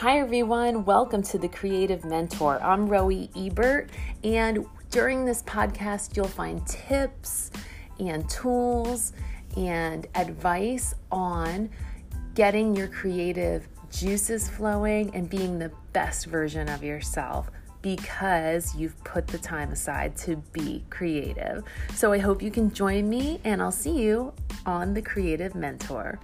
Hi, everyone. Welcome to the Creative Mentor. I'm Roe Ebert, and during this podcast, you'll find tips and tools and advice on getting your creative juices flowing and being the best version of yourself because you've put the time aside to be creative. So I hope you can join me, and I'll see you on the Creative Mentor.